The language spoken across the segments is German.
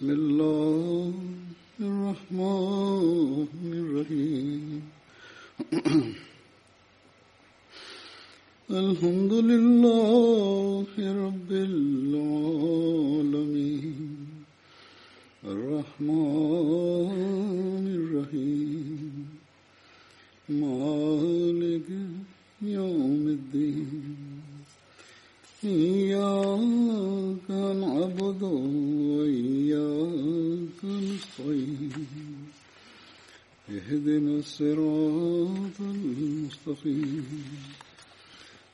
بسم الله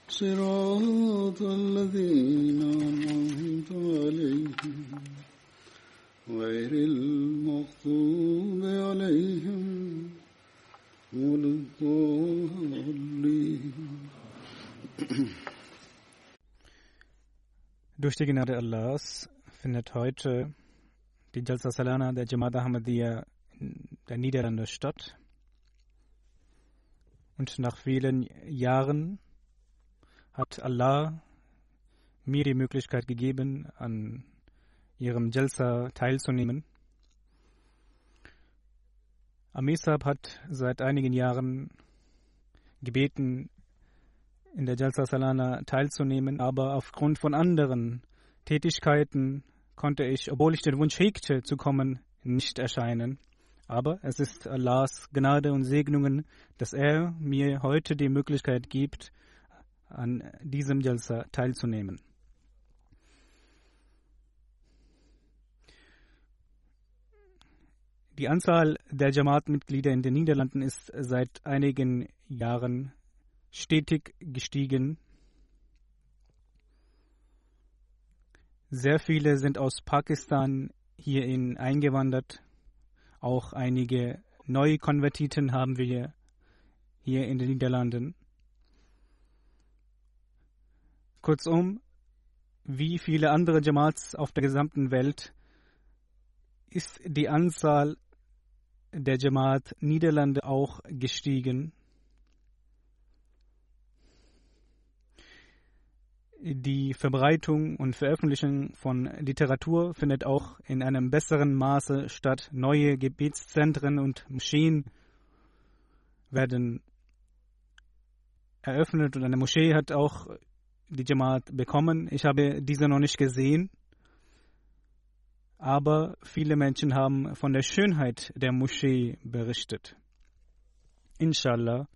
صراط الذين أنعمت عليهم غير المغضوب عليهم ولا الضالين Durch die Gnade Allahs findet heute die Jalsa Salana der Jamaat Ahmadiyya in der Niederlande statt. Und nach vielen Jahren hat Allah mir die Möglichkeit gegeben, an ihrem Jalsa teilzunehmen. Amisab hat seit einigen Jahren gebeten, in der Jalsa Salana teilzunehmen, aber aufgrund von anderen Tätigkeiten konnte ich, obwohl ich den Wunsch hegte zu kommen, nicht erscheinen. Aber es ist Allahs Gnade und Segnungen, dass er mir heute die Möglichkeit gibt, an diesem Jalsa teilzunehmen. Die Anzahl der Jamaat-Mitglieder in den Niederlanden ist seit einigen Jahren stetig gestiegen. Sehr viele sind aus Pakistan hierhin eingewandert. Auch einige Neukonvertiten haben wir hier in den Niederlanden. Kurzum, wie viele andere Jamaats auf der gesamten Welt ist die Anzahl der Jamaat Niederlande auch gestiegen. Die Verbreitung und Veröffentlichung von Literatur findet auch in einem besseren Maße statt. Neue Gebetszentren und Moscheen werden eröffnet und eine Moschee hat auch die Jamaat bekommen. Ich habe diese noch nicht gesehen, aber viele Menschen haben von der Schönheit der Moschee berichtet. Inshallah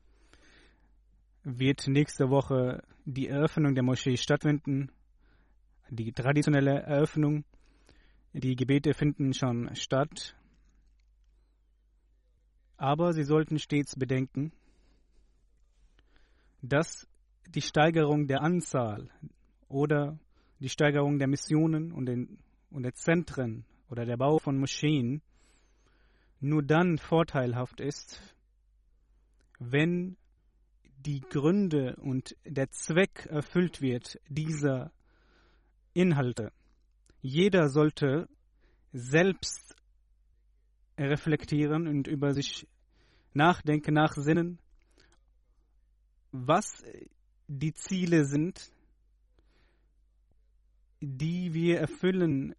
wird nächste Woche die Eröffnung der Moschee stattfinden. Die traditionelle Eröffnung. Die Gebete finden schon statt. Aber Sie sollten stets bedenken, dass die Steigerung der Anzahl oder die Steigerung der Missionen und, den, und der Zentren oder der Bau von Moscheen nur dann vorteilhaft ist, wenn die Gründe und der Zweck erfüllt wird dieser Inhalte. Jeder sollte selbst reflektieren und über sich nachdenken, nachsinnen, was die Ziele sind, die wir erfüllen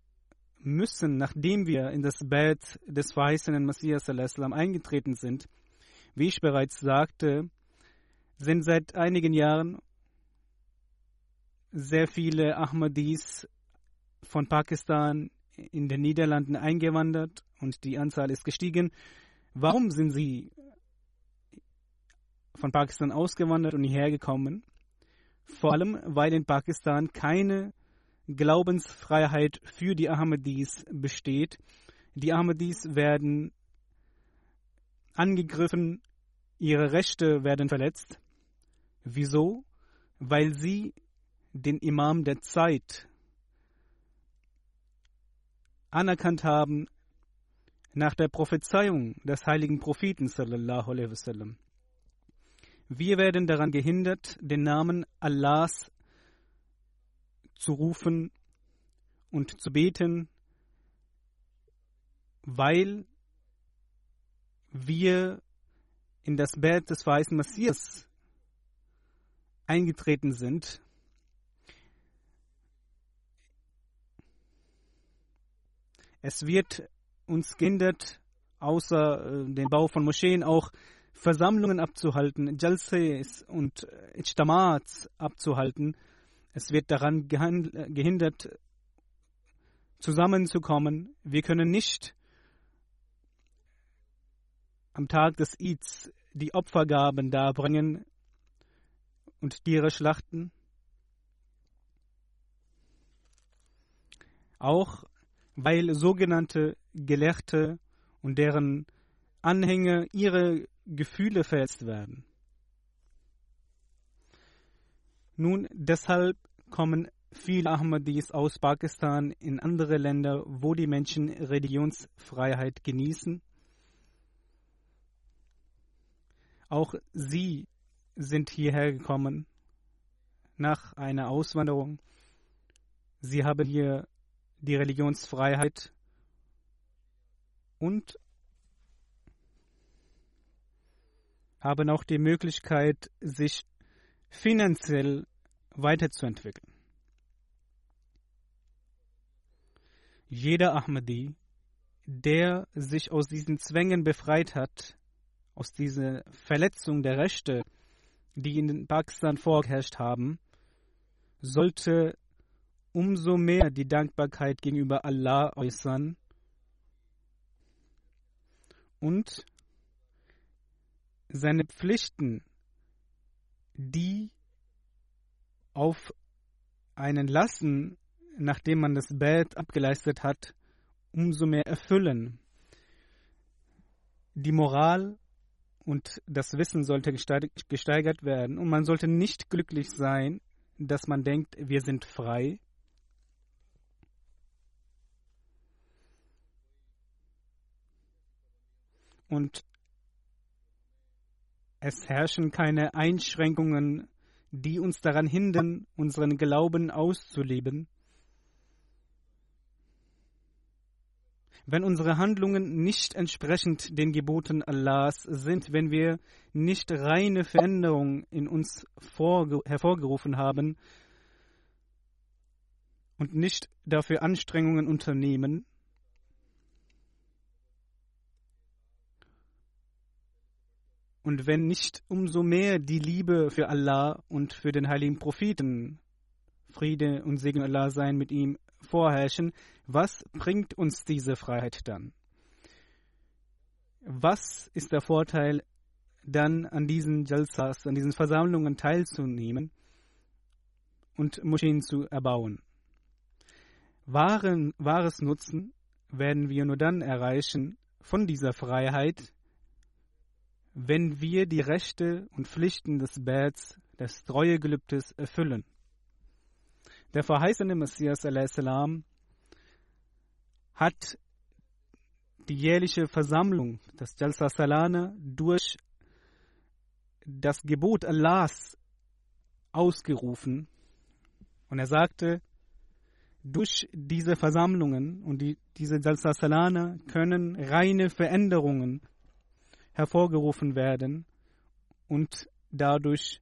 müssen, nachdem wir in das Bett des verheißenen Messias eingetreten sind. Wie ich bereits sagte, sind seit einigen Jahren sehr viele Ahmadis von Pakistan in den Niederlanden eingewandert und die Anzahl ist gestiegen. Warum sind sie von Pakistan ausgewandert und hierher gekommen? Vor allem, weil in Pakistan keine Glaubensfreiheit für die Ahmadis besteht. Die Ahmadis werden angegriffen, ihre Rechte werden verletzt. Wieso? Weil sie den Imam der Zeit anerkannt haben nach der Prophezeiung des heiligen Propheten. Wir werden daran gehindert, den Namen Allahs zu rufen und zu beten, weil wir in das Bett des weißen Messias eingetreten sind. Es wird uns gehindert, außer äh, den Bau von Moscheen auch Versammlungen abzuhalten, Jalses und Ijtamats abzuhalten. Es wird daran gehindert, zusammenzukommen. Wir können nicht am Tag des Eids die Opfergaben darbringen und Tiere schlachten. Auch weil sogenannte Gelehrte und deren Anhänger ihre Gefühle verletzt werden. Nun, deshalb kommen viele Ahmadis aus Pakistan in andere Länder, wo die Menschen Religionsfreiheit genießen. Auch sie sind hierher gekommen nach einer Auswanderung. Sie haben hier die Religionsfreiheit und haben auch die Möglichkeit, sich finanziell weiterzuentwickeln. Jeder Ahmadi, der sich aus diesen Zwängen befreit hat, aus dieser Verletzung der Rechte, die in Pakistan vorgeherrscht haben, sollte umso mehr die Dankbarkeit gegenüber Allah äußern und seine Pflichten, die auf einen lassen, nachdem man das Bett abgeleistet hat, umso mehr erfüllen. Die Moral und das Wissen sollte gesteigert werden und man sollte nicht glücklich sein, dass man denkt, wir sind frei, und es herrschen keine Einschränkungen, die uns daran hindern, unseren Glauben auszuleben. Wenn unsere Handlungen nicht entsprechend den Geboten Allahs sind, wenn wir nicht reine Veränderungen in uns hervorgerufen haben und nicht dafür Anstrengungen unternehmen, Und wenn nicht umso mehr die Liebe für Allah und für den heiligen Propheten, Friede und Segen Allah sein mit ihm, vorherrschen, was bringt uns diese Freiheit dann? Was ist der Vorteil dann an diesen Jalsas, an diesen Versammlungen teilzunehmen und Moscheen zu erbauen? Wahren, wahres Nutzen werden wir nur dann erreichen von dieser Freiheit, wenn wir die Rechte und Pflichten des Bets, des Treuegelübdes erfüllen. Der verheißene Messias salam, hat die jährliche Versammlung des Jalsa Salana durch das Gebot Allahs ausgerufen. Und er sagte, durch diese Versammlungen und die, diese Jalsa Salana können reine Veränderungen hervorgerufen werden und dadurch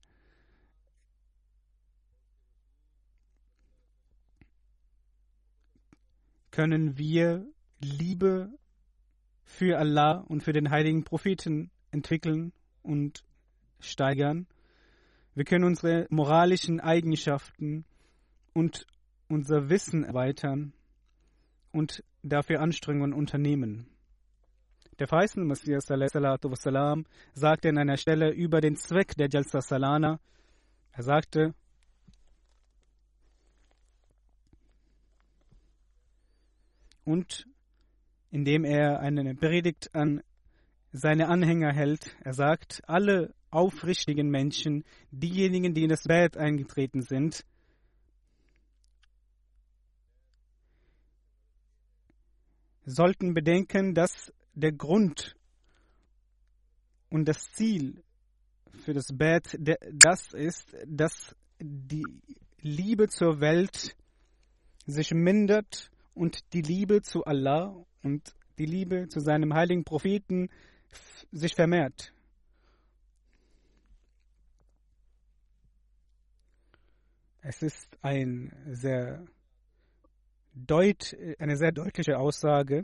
können wir Liebe für Allah und für den heiligen Propheten entwickeln und steigern. Wir können unsere moralischen Eigenschaften und unser Wissen erweitern und dafür Anstrengungen unternehmen. Der verheißene Messias sagte an einer Stelle über den Zweck der Jalsa Salana, er sagte, und indem er eine Predigt an seine Anhänger hält. Er sagt, alle aufrichtigen Menschen, diejenigen, die in das Bett eingetreten sind, sollten bedenken, dass der Grund und das Ziel für das Bett das ist, dass die Liebe zur Welt sich mindert und die Liebe zu Allah und die Liebe zu seinem heiligen Propheten sich vermehrt. Es ist ein sehr deut, eine sehr deutliche Aussage,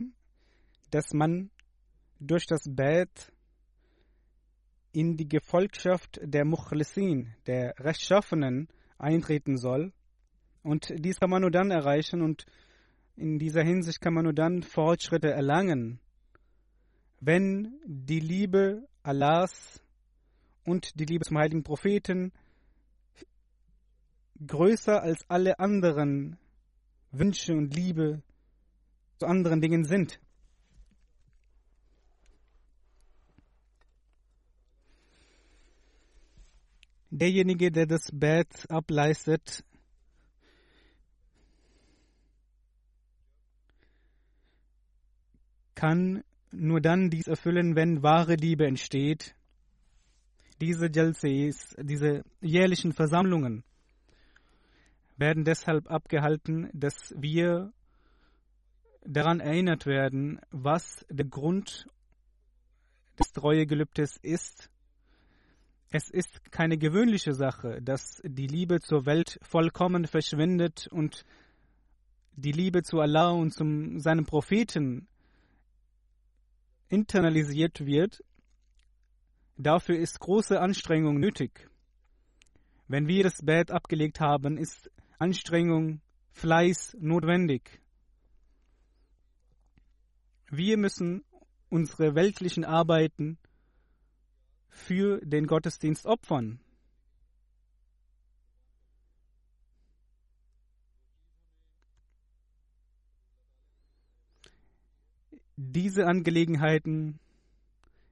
dass man durch das Bett in die Gefolgschaft der Mukhlisin, der Rechtschaffenen, eintreten soll. Und dies kann man nur dann erreichen und in dieser Hinsicht kann man nur dann Fortschritte erlangen, wenn die Liebe Allahs und die Liebe zum heiligen Propheten größer als alle anderen Wünsche und Liebe zu anderen Dingen sind. Derjenige, der das Bett ableistet, kann nur dann dies erfüllen, wenn wahre Liebe entsteht. Diese Jalses, diese jährlichen Versammlungen werden deshalb abgehalten, dass wir daran erinnert werden, was der Grund des Treuegelübdes ist. Es ist keine gewöhnliche Sache, dass die Liebe zur Welt vollkommen verschwindet und die Liebe zu Allah und zu seinem Propheten internalisiert wird. Dafür ist große Anstrengung nötig. Wenn wir das Bett abgelegt haben, ist Anstrengung, Fleiß notwendig. Wir müssen unsere weltlichen Arbeiten für den Gottesdienst opfern. Diese Angelegenheiten,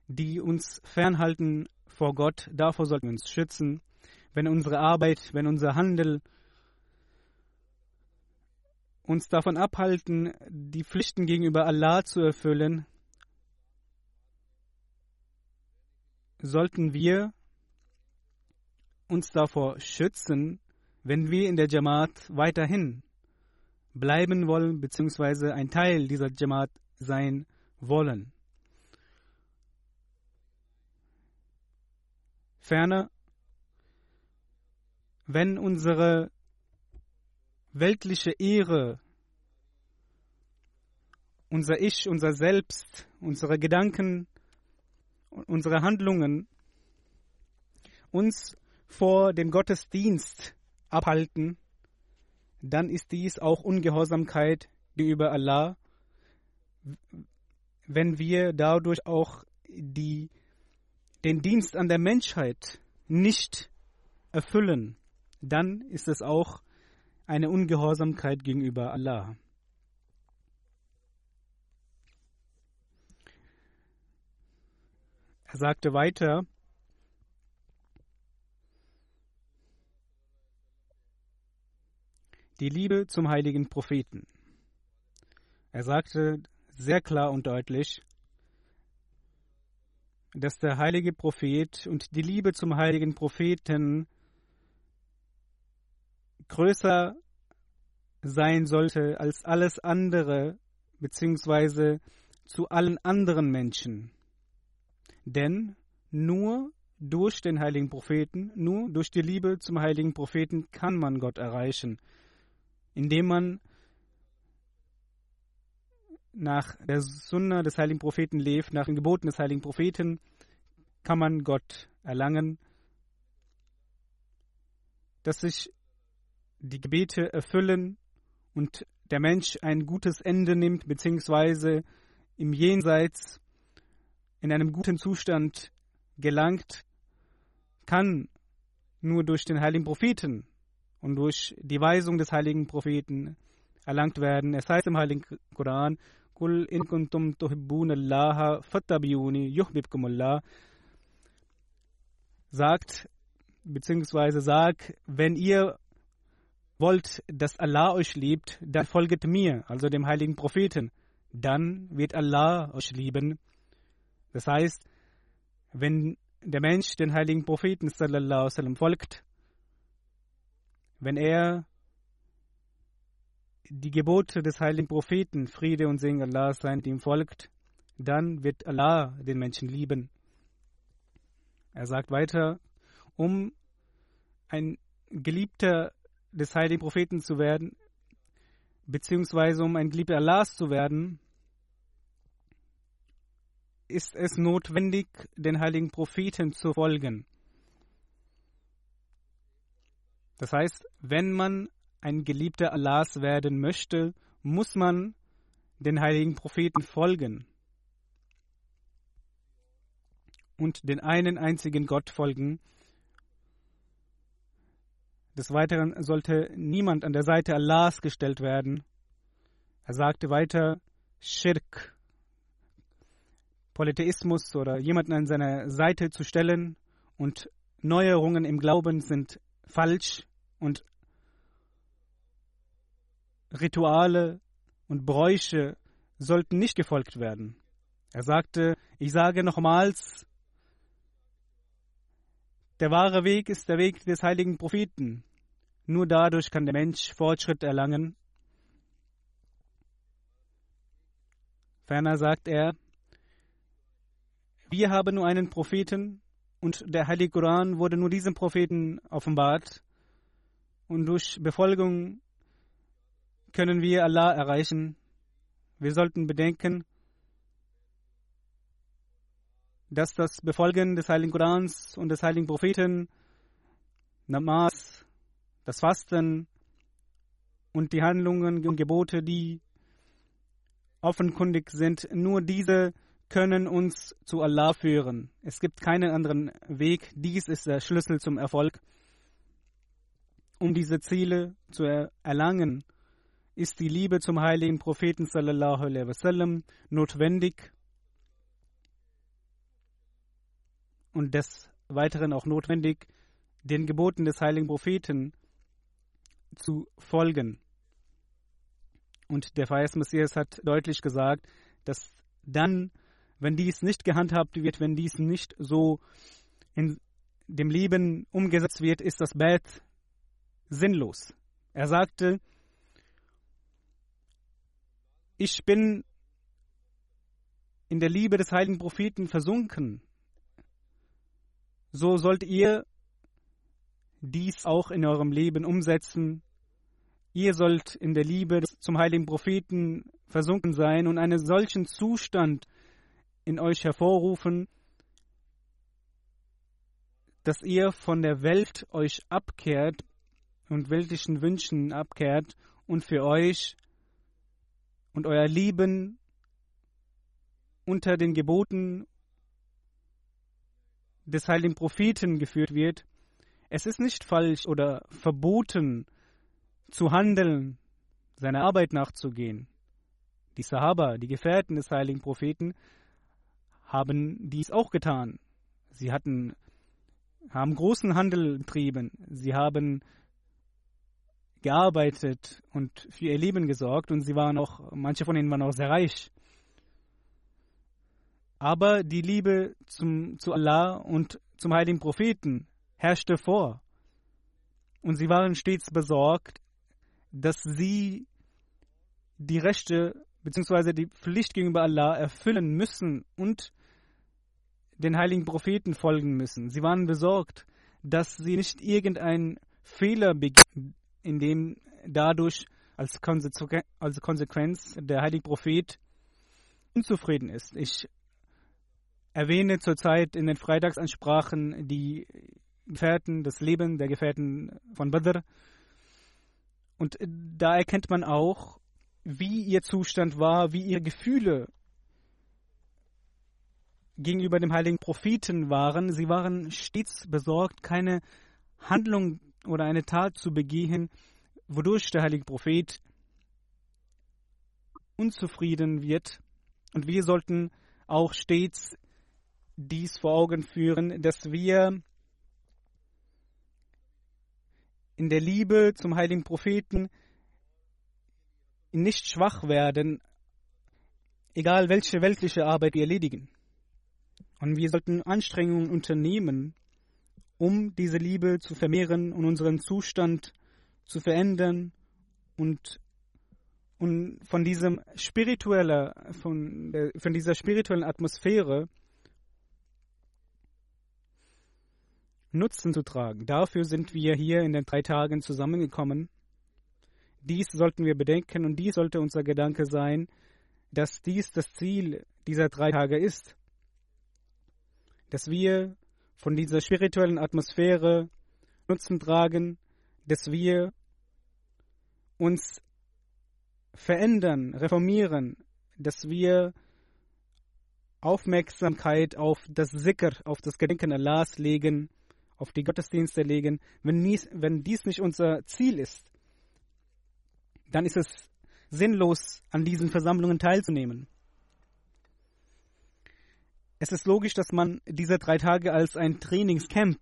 die uns fernhalten vor Gott, davor sollten wir uns schützen. Wenn unsere Arbeit, wenn unser Handel uns davon abhalten, die Pflichten gegenüber Allah zu erfüllen, sollten wir uns davor schützen, wenn wir in der Jamaat weiterhin bleiben wollen, beziehungsweise ein Teil dieser Jamaat sein wollen. Ferner, wenn unsere weltliche Ehre, unser Ich, unser Selbst, unsere Gedanken, unsere Handlungen uns vor dem Gottesdienst abhalten, dann ist dies auch Ungehorsamkeit gegenüber Allah, wenn wir dadurch auch die, den Dienst an der Menschheit nicht erfüllen, dann ist es auch eine Ungehorsamkeit gegenüber Allah. Er sagte weiter, die Liebe zum heiligen Propheten. Er sagte sehr klar und deutlich, dass der heilige Prophet und die Liebe zum heiligen Propheten größer sein sollte als alles andere, beziehungsweise zu allen anderen Menschen. Denn nur durch den heiligen Propheten, nur durch die Liebe zum heiligen Propheten kann man Gott erreichen, indem man nach der Sunna des heiligen Propheten lebt, nach den Geboten des heiligen Propheten, kann man Gott erlangen, dass sich die Gebete erfüllen und der Mensch ein gutes Ende nimmt, beziehungsweise im Jenseits in einem guten Zustand gelangt, kann nur durch den heiligen Propheten und durch die Weisung des heiligen Propheten erlangt werden. Es heißt im heiligen Koran, Kul in kuntum tuhibbun Allah fattabiuni yuhbibkumullah. Sagt, beziehungsweise sag, wenn ihr wollt, dass Allah euch liebt, dann folget mir, also dem heiligen Propheten. Dann wird Allah euch lieben. Das heißt, wenn der Mensch den heiligen Propheten sallallahu sallam, folgt, wenn er die Gebote des heiligen Propheten, Friede und Segen Allah sein, ihm folgt, dann wird Allah den Menschen lieben. Er sagt weiter, um ein Geliebter des heiligen Propheten zu werden, beziehungsweise um ein Geliebter Allahs zu werden, ist es notwendig, den heiligen Propheten zu folgen. Das heißt, wenn man ein Geliebter Allahs werden möchte, muss man den heiligen Propheten folgen und den einen einzigen Gott folgen. Des Weiteren sollte niemand an der Seite Allahs gestellt werden. Er sagte weiter, Schirk, Polytheismus oder jemanden an seiner Seite zu stellen und Neuerungen im Glauben sind falsch und Rituale und Bräuche sollten nicht gefolgt werden. Er sagte, ich sage nochmals, der wahre Weg ist der Weg des heiligen Propheten. Nur dadurch kann der Mensch Fortschritt erlangen. Ferner sagt er, wir haben nur einen Propheten und der Heilige Koran wurde nur diesem Propheten offenbart. Und durch Befolgung können wir Allah erreichen. Wir sollten bedenken, dass das Befolgen des Heiligen Korans und des Heiligen Propheten, Namas, das Fasten und die Handlungen und Gebote, die offenkundig sind, nur diese können uns zu Allah führen. Es gibt keinen anderen Weg. Dies ist der Schlüssel zum Erfolg. Um diese Ziele zu erlangen, ist die Liebe zum heiligen Propheten sallallahu alaihi wasallam notwendig und des Weiteren auch notwendig, den Geboten des heiligen Propheten zu folgen. Und der Feist Messias hat deutlich gesagt, dass dann, wenn dies nicht gehandhabt wird, wenn dies nicht so in dem Leben umgesetzt wird, ist das Bett sinnlos. Er sagte, ich bin in der Liebe des heiligen Propheten versunken. So sollt ihr dies auch in eurem Leben umsetzen. Ihr sollt in der Liebe zum heiligen Propheten versunken sein und einen solchen Zustand in euch hervorrufen, dass ihr von der Welt euch abkehrt und weltlichen Wünschen abkehrt und für euch und euer Leben unter den Geboten des heiligen Propheten geführt wird, es ist nicht falsch oder verboten zu handeln, seiner Arbeit nachzugehen. Die Sahaba, die Gefährten des heiligen Propheten, haben dies auch getan. Sie hatten, haben großen Handel betrieben. Sie haben gearbeitet und für ihr Leben gesorgt und sie waren auch, manche von ihnen waren auch sehr reich. Aber die Liebe zum, zu Allah und zum heiligen Propheten herrschte vor. Und sie waren stets besorgt, dass sie die Rechte bzw. die Pflicht gegenüber Allah erfüllen müssen und den heiligen Propheten folgen müssen. Sie waren besorgt, dass sie nicht irgendeinen Fehler begehen, in dem dadurch als Konsequenz der heilige Prophet unzufrieden ist. Ich erwähne zurzeit in den Freitagsansprachen die Gefährten, das Leben der Gefährten von Badr. Und da erkennt man auch, wie ihr Zustand war, wie ihre Gefühle gegenüber dem heiligen Propheten waren. Sie waren stets besorgt, keine Handlung oder eine Tat zu begehen, wodurch der heilige Prophet unzufrieden wird. Und wir sollten auch stets dies vor Augen führen, dass wir in der Liebe zum heiligen Propheten nicht schwach werden, egal welche weltliche Arbeit wir erledigen. Und wir sollten Anstrengungen unternehmen, um diese Liebe zu vermehren und unseren Zustand zu verändern und, und von diesem spiritueller, von, der, von dieser spirituellen Atmosphäre Nutzen zu tragen. Dafür sind wir hier in den drei Tagen zusammengekommen. Dies sollten wir bedenken und dies sollte unser Gedanke sein, dass dies das Ziel dieser drei Tage ist. Dass wir von dieser spirituellen Atmosphäre Nutzen tragen, dass wir uns verändern, reformieren, dass wir Aufmerksamkeit auf das Sikr, auf das Gedenken Allahs legen, auf die Gottesdienste legen. Wenn dies, wenn dies nicht unser Ziel ist, dann ist es sinnlos, an diesen Versammlungen teilzunehmen. Es ist logisch, dass man diese drei Tage als ein Trainingscamp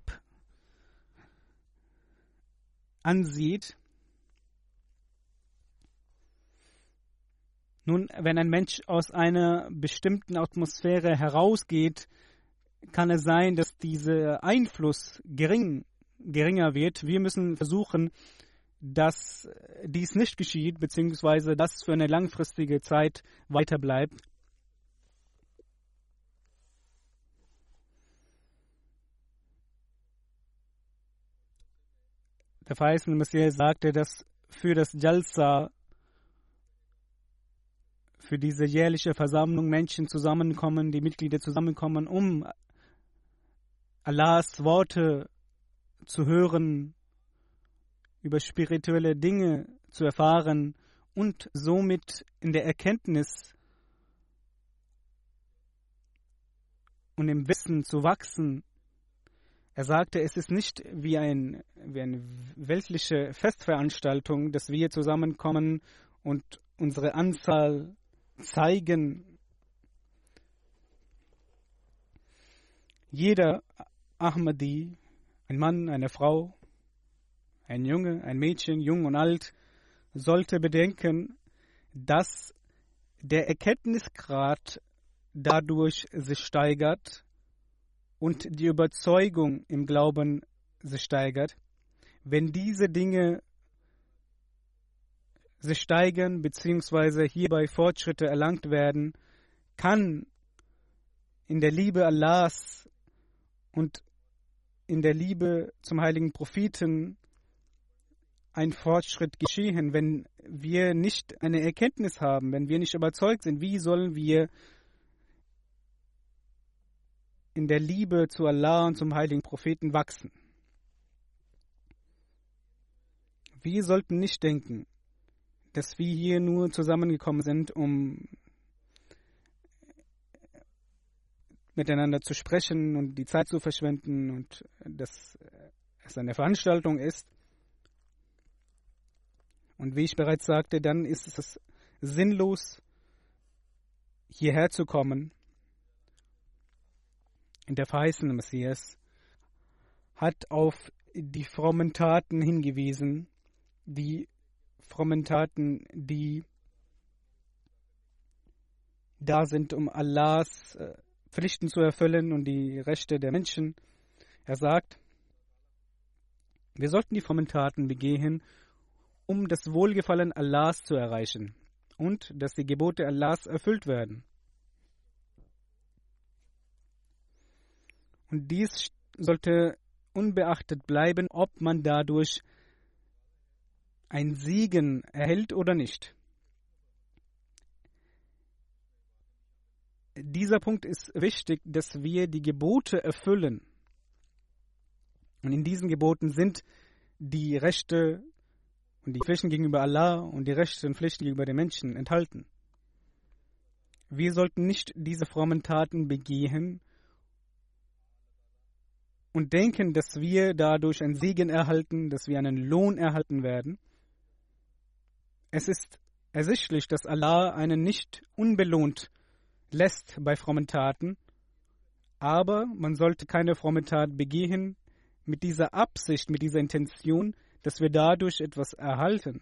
ansieht. Nun, wenn ein Mensch aus einer bestimmten Atmosphäre herausgeht, kann es sein, dass dieser Einfluss gering, geringer wird. Wir müssen versuchen, dass dies nicht geschieht, beziehungsweise dass für eine langfristige Zeit weiter bleibt. Der verheißene Messias sagte, dass für das Jalsa, für diese jährliche Versammlung Menschen zusammenkommen, die Mitglieder zusammenkommen, um Allahs Worte zu hören, über spirituelle Dinge zu erfahren und somit in der Erkenntnis und im Wissen zu wachsen. Er sagte, es ist nicht wie, ein, wie eine weltliche Festveranstaltung, dass wir zusammenkommen und unsere Anzahl zeigen. Jeder Ahmadi, ein Mann, eine Frau, ein Junge, ein Mädchen, jung und alt, sollte bedenken, dass der Erkenntnisgrad dadurch sich steigert und die Überzeugung im Glauben sich steigert. Wenn diese Dinge sich steigern bzw. hierbei Fortschritte erlangt werden, kann in der Liebe Allahs und in der Liebe zum heiligen Propheten ein Fortschritt geschehen, wenn wir nicht eine Erkenntnis haben, wenn wir nicht überzeugt sind, wie sollen wir in der Liebe zu Allah und zum heiligen Propheten wachsen? Wir sollten nicht denken, dass wir hier nur zusammengekommen sind, um miteinander zu sprechen und die Zeit zu verschwenden und dass es eine Veranstaltung ist. Und wie ich bereits sagte, dann ist es sinnlos, hierher zu kommen. Der verheißene Messias hat auf die frommen Taten hingewiesen, die frommen Taten, die da sind, um Allahs äh, Pflichten zu erfüllen und die Rechte der Menschen. Er sagt, wir sollten die frommen Taten begehen, um das Wohlgefallen Allahs zu erreichen und dass die Gebote Allahs erfüllt werden. Und dies sollte unbeachtet bleiben, ob man dadurch ein Siegen erhält oder nicht. dieser Punkt ist wichtig, dass wir die Gebote erfüllen. Und in diesen Geboten sind die Rechte und die Pflichten gegenüber Allah und die Rechte und Pflichten gegenüber den Menschen enthalten. Wir sollten nicht diese frommen Taten begehen und denken, dass wir dadurch einen Segen erhalten, dass wir einen Lohn erhalten werden. Es ist ersichtlich, dass Allah einen nicht unbelohnt lässt bei frommen Taten, aber man sollte keine fromme Tat begehen mit dieser Absicht, mit dieser Intention, dass wir dadurch etwas erhalten.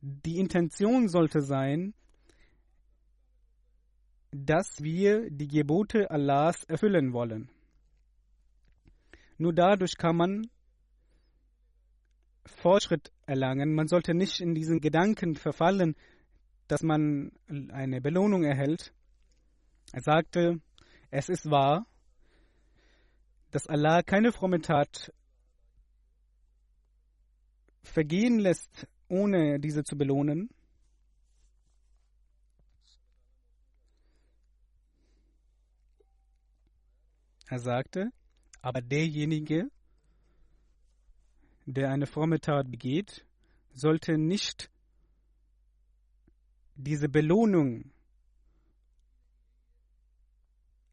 Die Intention sollte sein, dass wir die Gebote Allahs erfüllen wollen. Nur dadurch kann man Fortschritt erlangen. Man sollte nicht in diesen Gedanken verfallen, dass man eine Belohnung erhält. Er sagte, es ist wahr, dass Allah keine fromme Tat vergehen lässt, ohne diese zu belohnen. Er sagte, aber derjenige, der eine fromme Tat begeht, sollte nicht diese Belohnung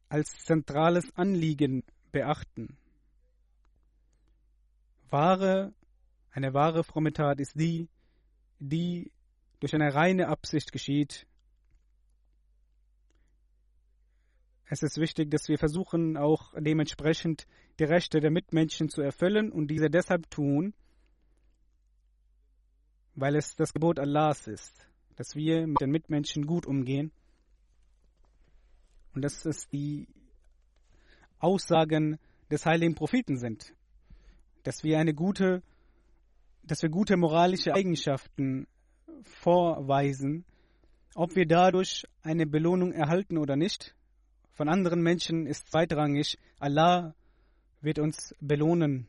als zentrales Anliegen beachten. Wahre, eine wahre fromme Tat ist die, die durch eine reine Absicht geschieht. Es ist wichtig, dass wir versuchen, auch dementsprechend die Rechte der Mitmenschen zu erfüllen und diese deshalb tun, weil es das Gebot Allahs ist, dass wir mit den Mitmenschen gut umgehen. Und dass es die Aussagen des heiligen Propheten sind, dass wir eine gute, dass wir gute moralische Eigenschaften vorweisen, ob wir dadurch eine Belohnung erhalten oder nicht. Von anderen Menschen ist zweitrangig. Allah wird uns belohnen.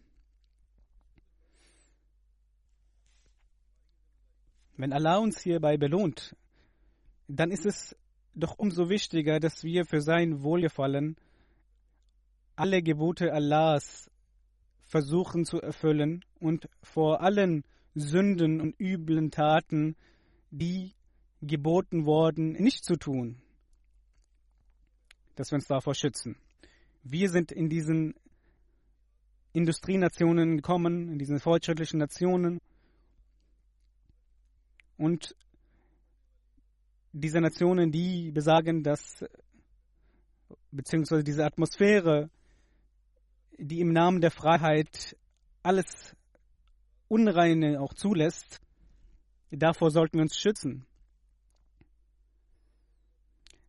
Wenn Allah uns hierbei belohnt, dann ist es doch umso wichtiger, dass wir für sein Wohlgefallen alle Gebote Allahs versuchen zu erfüllen und vor allen Sünden und üblen Taten, die geboten worden, nicht zu tun, dass wir uns davor schützen. Wir sind in diesen Industrienationen gekommen, in diesen fortschrittlichen Nationen und diese Nationen, die besagen, dass beziehungsweise diese Atmosphäre die im Namen der Freiheit alles Unreine auch zulässt, davor sollten wir uns schützen.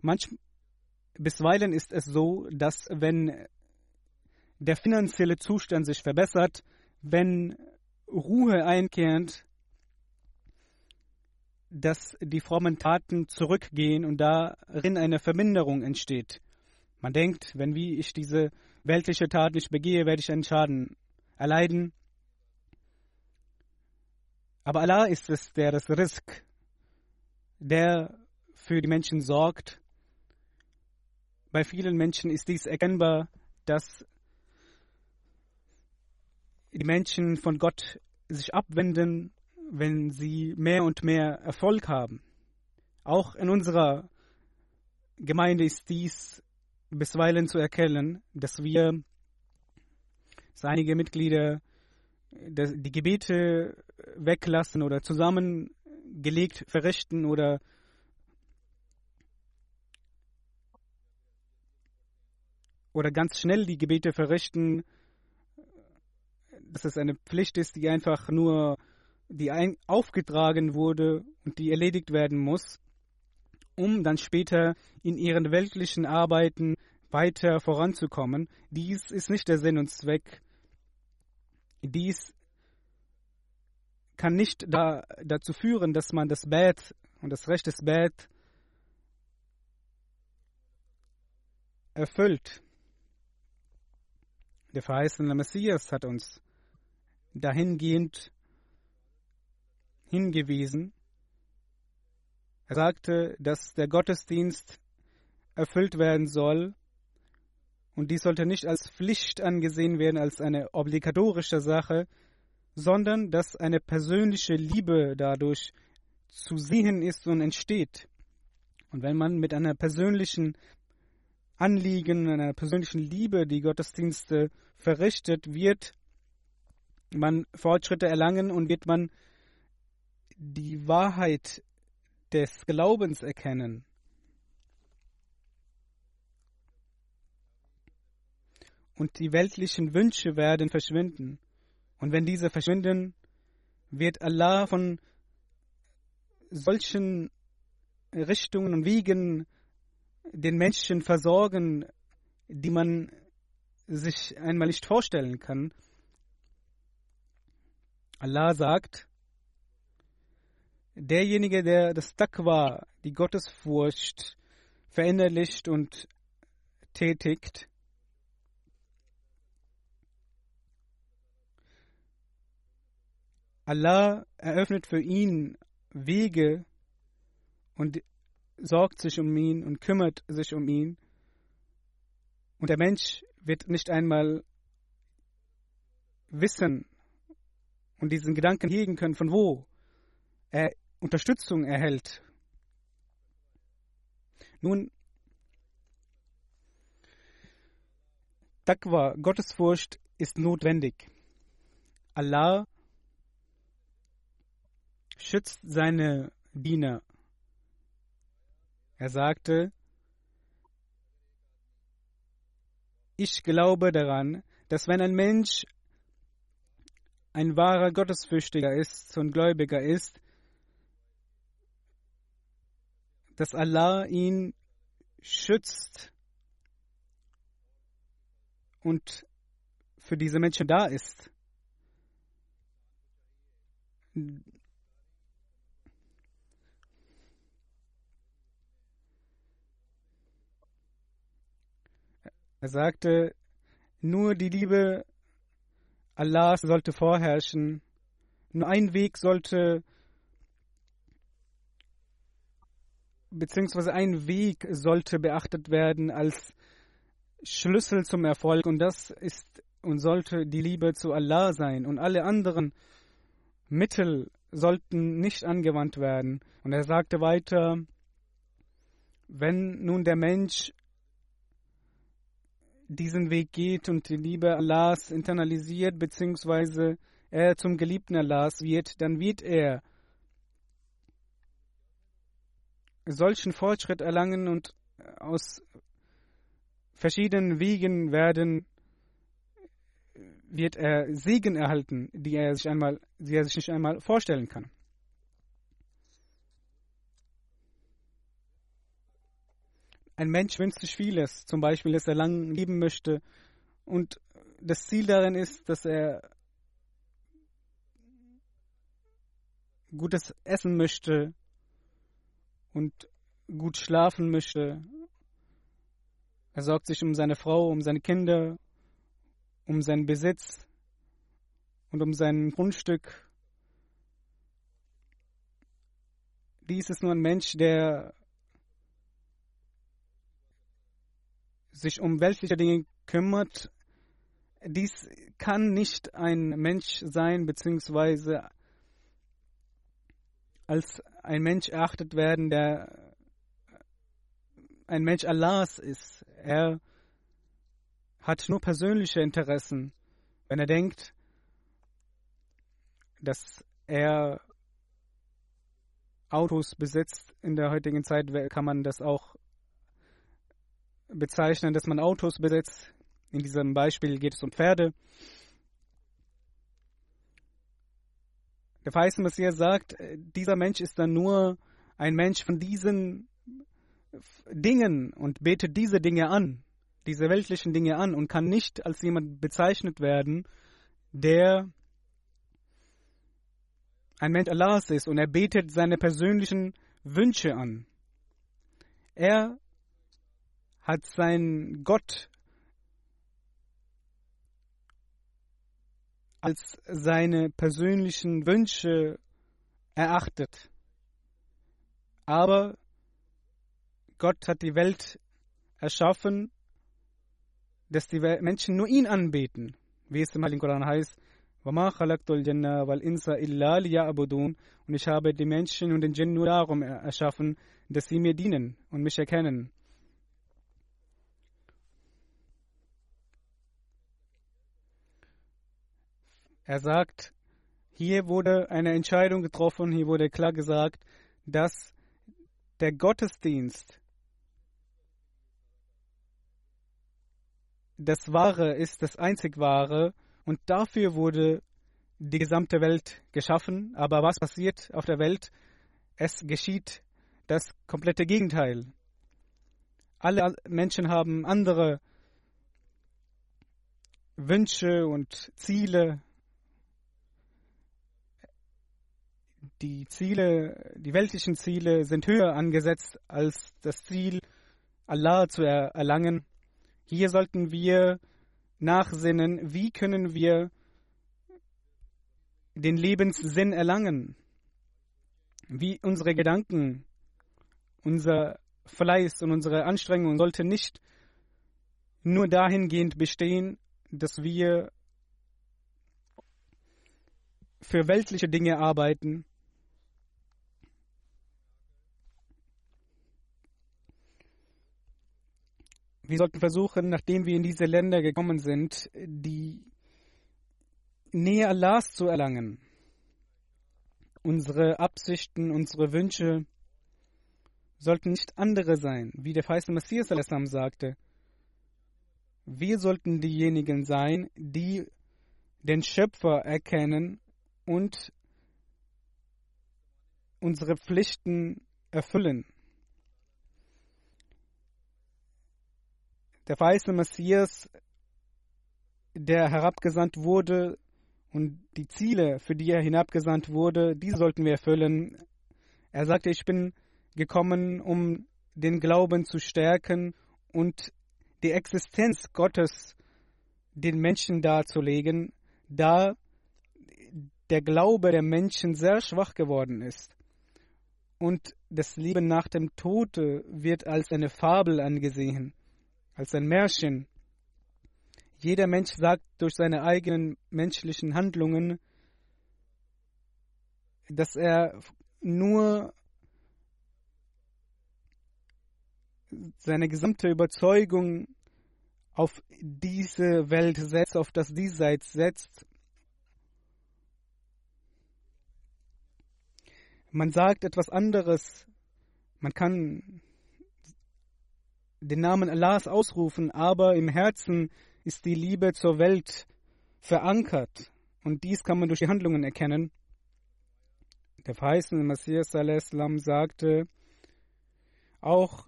Manch, bisweilen ist es so, dass wenn der finanzielle Zustand sich verbessert, wenn Ruhe einkehrt, dass die frommen Taten zurückgehen und darin eine Verminderung entsteht. Man denkt, wenn wie ich diese weltliche Tat nicht begehe, werde ich einen Schaden erleiden. Aber Allah ist es, der das Risk, der für die Menschen sorgt. Bei vielen Menschen ist dies erkennbar, dass die Menschen von Gott sich abwenden, wenn sie mehr und mehr Erfolg haben. Auch in unserer Gemeinde ist dies bisweilen zu erkennen, dass wir, dass einige Mitglieder die Gebete weglassen oder zusammengelegt verrichten oder oder ganz schnell die Gebete verrichten, dass es eine Pflicht ist, die einfach nur die ein, aufgetragen wurde und die erledigt werden muss um dann später in ihren weltlichen Arbeiten weiter voranzukommen. Dies ist nicht der Sinn und Zweck. Dies kann nicht da, dazu führen, dass man das Bad und das Recht des Bad erfüllt. Der verheißene Messias hat uns dahingehend hingewiesen, er sagte, dass der Gottesdienst erfüllt werden soll und dies sollte nicht als Pflicht angesehen werden, als eine obligatorische Sache, sondern dass eine persönliche Liebe dadurch zu sehen ist und entsteht. Und wenn man mit einer persönlichen Anliegen, einer persönlichen Liebe die Gottesdienste verrichtet, wird man Fortschritte erlangen und wird man die Wahrheit des Glaubens erkennen. Und die weltlichen Wünsche werden verschwinden. Und wenn diese verschwinden, wird Allah von solchen Richtungen und Wegen den Menschen versorgen, die man sich einmal nicht vorstellen kann. Allah sagt, derjenige, der das Taqwa, die Gottesfurcht, verinnerlicht und tätigt, Allah eröffnet für ihn Wege und sorgt sich um ihn und kümmert sich um ihn. Und der Mensch wird nicht einmal wissen und diesen Gedanken hegen können, von wo er Unterstützung erhält. Nun, Taqwa, Gottesfurcht, ist notwendig. Allah schützt seine Diener. Er sagte, ich glaube daran, dass wenn ein Mensch ein wahrer Gottesfürchtiger ist und Gläubiger ist, dass Allah ihn schützt und für diese Menschen da ist. Er sagte, nur die Liebe Allahs sollte vorherrschen, nur ein Weg sollte beziehungsweise ein Weg sollte beachtet werden als Schlüssel zum Erfolg. Und das ist und sollte die Liebe zu Allah sein. Und alle anderen Mittel sollten nicht angewandt werden. Und er sagte weiter, wenn nun der Mensch diesen Weg geht und die Liebe Allahs internalisiert, beziehungsweise er zum Geliebten Allahs wird, dann wird er solchen Fortschritt erlangen und aus verschiedenen Wegen werden wird er Segen erhalten, die er sich einmal, die er sich nicht einmal vorstellen kann. Ein Mensch wünscht sich vieles, zum Beispiel, dass er lang leben möchte und das Ziel darin ist, dass er gutes essen möchte, und gut schlafen möchte. Er sorgt sich um seine Frau, um seine Kinder, um seinen Besitz und um sein Grundstück. Dies ist nur ein Mensch, der sich um weltliche Dinge kümmert. Dies kann nicht ein Mensch sein, beziehungsweise als ein Mensch erachtet werden, der ein Mensch Allahs ist. Er hat nur persönliche Interessen. Wenn er denkt, dass er Autos besitzt in der heutigen Zeit, kann man das auch bezeichnen, dass man Autos besitzt. In diesem Beispiel geht es um Pferde. Der verheißene Messias sagt, äh, dieser Mensch ist dann nur ein Mensch von diesen Dingen und betet diese Dinge an, diese weltlichen Dinge an und kann nicht als jemand bezeichnet werden, der ein Mensch Allahs ist und er betet seine persönlichen Wünsche an. Er hat seinen Gott als seine persönlichen Wünsche erachtet. Aber Gott hat die Welt erschaffen, dass die Menschen nur ihn anbeten. Wie es im Heiligen Koran heißt, und ich habe die Menschen und den Jinn nur darum erschaffen, dass sie mir dienen und mich erkennen. Er sagt, hier wurde eine Entscheidung getroffen, hier wurde klar gesagt, dass der Gottesdienst das Wahre ist das einzig Wahre und dafür wurde die gesamte Welt geschaffen. Aber was passiert auf der Welt? Es geschieht das komplette Gegenteil. Alle Menschen haben andere Wünsche und Ziele. Die Ziele, die weltlichen Ziele sind höher angesetzt als das Ziel, Allah zu erlangen. Hier sollten wir nachsinnen, wie können wir den Lebenssinn erlangen, wie unsere Gedanken, unser Fleiß und unsere Anstrengung sollte nicht nur dahingehend bestehen, dass wir für weltliche Dinge arbeiten, Wir sollten versuchen, nachdem wir in diese Länder gekommen sind, die Nähe Allahs zu erlangen. Unsere Absichten, unsere Wünsche sollten nicht andere sein, wie der feiste Messias sagte. Wir sollten diejenigen sein, die den Schöpfer erkennen und unsere Pflichten erfüllen. Der verheißene Messias, der herabgesandt wurde und die Ziele, für die er hinabgesandt wurde, diese sollten wir erfüllen. Er sagte, ich bin gekommen, um den Glauben zu stärken und die Existenz Gottes den Menschen darzulegen, da der Glaube der Menschen sehr schwach geworden ist. Und das Leben nach dem Tode wird als eine Fabel angesehen als ein Märchen. Jeder Mensch sagt durch seine eigenen menschlichen Handlungen, dass er nur seine gesamte Überzeugung auf diese Welt setzt, auf das Diesseits setzt. Man sagt etwas anderes. Man kann den Namen Allahs ausrufen, aber im Herzen ist die Liebe zur Welt verankert. Und dies kann man durch die Handlungen erkennen. Der verheißene Messias sagte, auch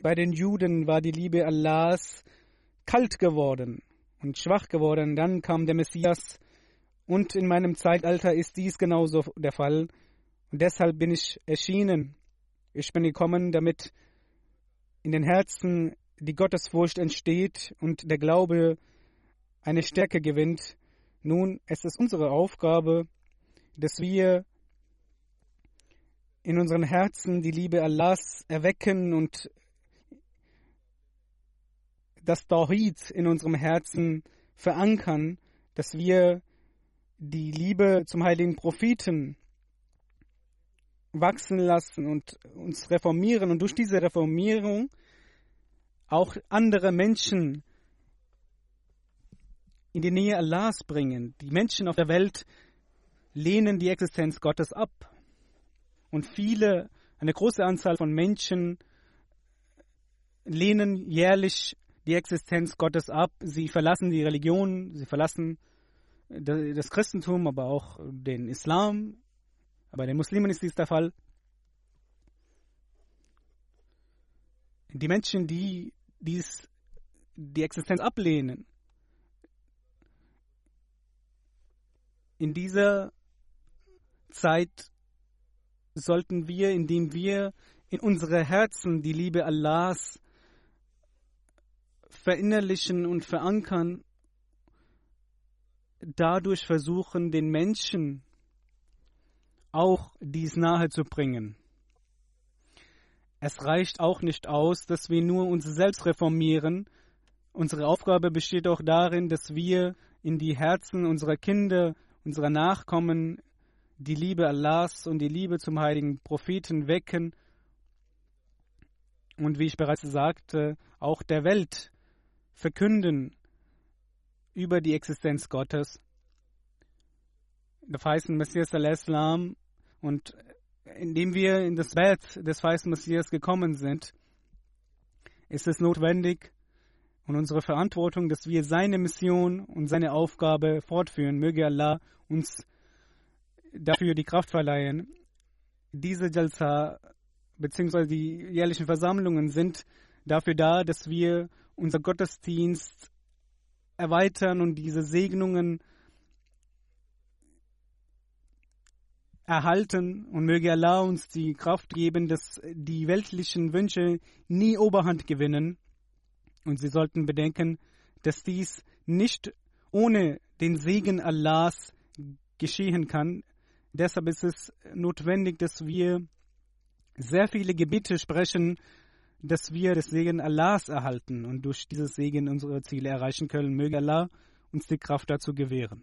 bei den Juden war die Liebe Allahs kalt geworden und schwach geworden. Dann kam der Messias und in meinem Zeitalter ist dies genauso der Fall. Und deshalb bin ich erschienen. Ich bin gekommen, damit in den Herzen die Gottesfurcht entsteht und der Glaube eine Stärke gewinnt. Nun, es ist unsere Aufgabe, dass wir in unseren Herzen die Liebe Allahs erwecken und das Tawhid in unserem Herzen verankern, dass wir die Liebe zum heiligen Propheten wachsen lassen und uns reformieren und durch diese Reformierung auch andere Menschen in die Nähe Allahs bringen. Die Menschen auf der Welt lehnen die Existenz Gottes ab. Und viele, eine große Anzahl von Menschen lehnen jährlich die Existenz Gottes ab. Sie verlassen die Religion, sie verlassen das Christentum, aber auch den Islam, bei den Muslimen ist dies der Fall. Die Menschen, die dies, die Existenz ablehnen, in dieser Zeit sollten wir, indem wir in unsere Herzen die Liebe Allahs verinnerlichen und verankern, dadurch versuchen, den Menschen auch dies nahe zu bringen. Es reicht auch nicht aus, dass wir nur uns selbst reformieren. Unsere Aufgabe besteht auch darin, dass wir in die Herzen unserer Kinder, unserer Nachkommen die Liebe Allahs und die Liebe zum heiligen Propheten wecken und wie ich bereits sagte, auch der Welt verkünden über die Existenz Gottes. Der verheißen Messias al-Islam und indem wir in das Bett des weißen Messias gekommen sind, ist es notwendig und unsere Verantwortung, dass wir seine Mission und seine Aufgabe fortführen. Möge Allah uns dafür die Kraft verleihen. Diese Jalsa bzw. die jährlichen Versammlungen sind dafür da, dass wir unser Gottesdienst erweitern und diese Segnungen erhalten und möge Allah uns die Kraft geben, dass die weltlichen Wünsche nie Oberhand gewinnen. Und Sie sollten bedenken, dass dies nicht ohne den Segen Allahs geschehen kann. Deshalb ist es notwendig, dass wir sehr viele Gebete sprechen, dass wir das Segen Allahs erhalten und durch dieses Segen unsere Ziele erreichen können. Möge Allah uns die Kraft dazu gewähren.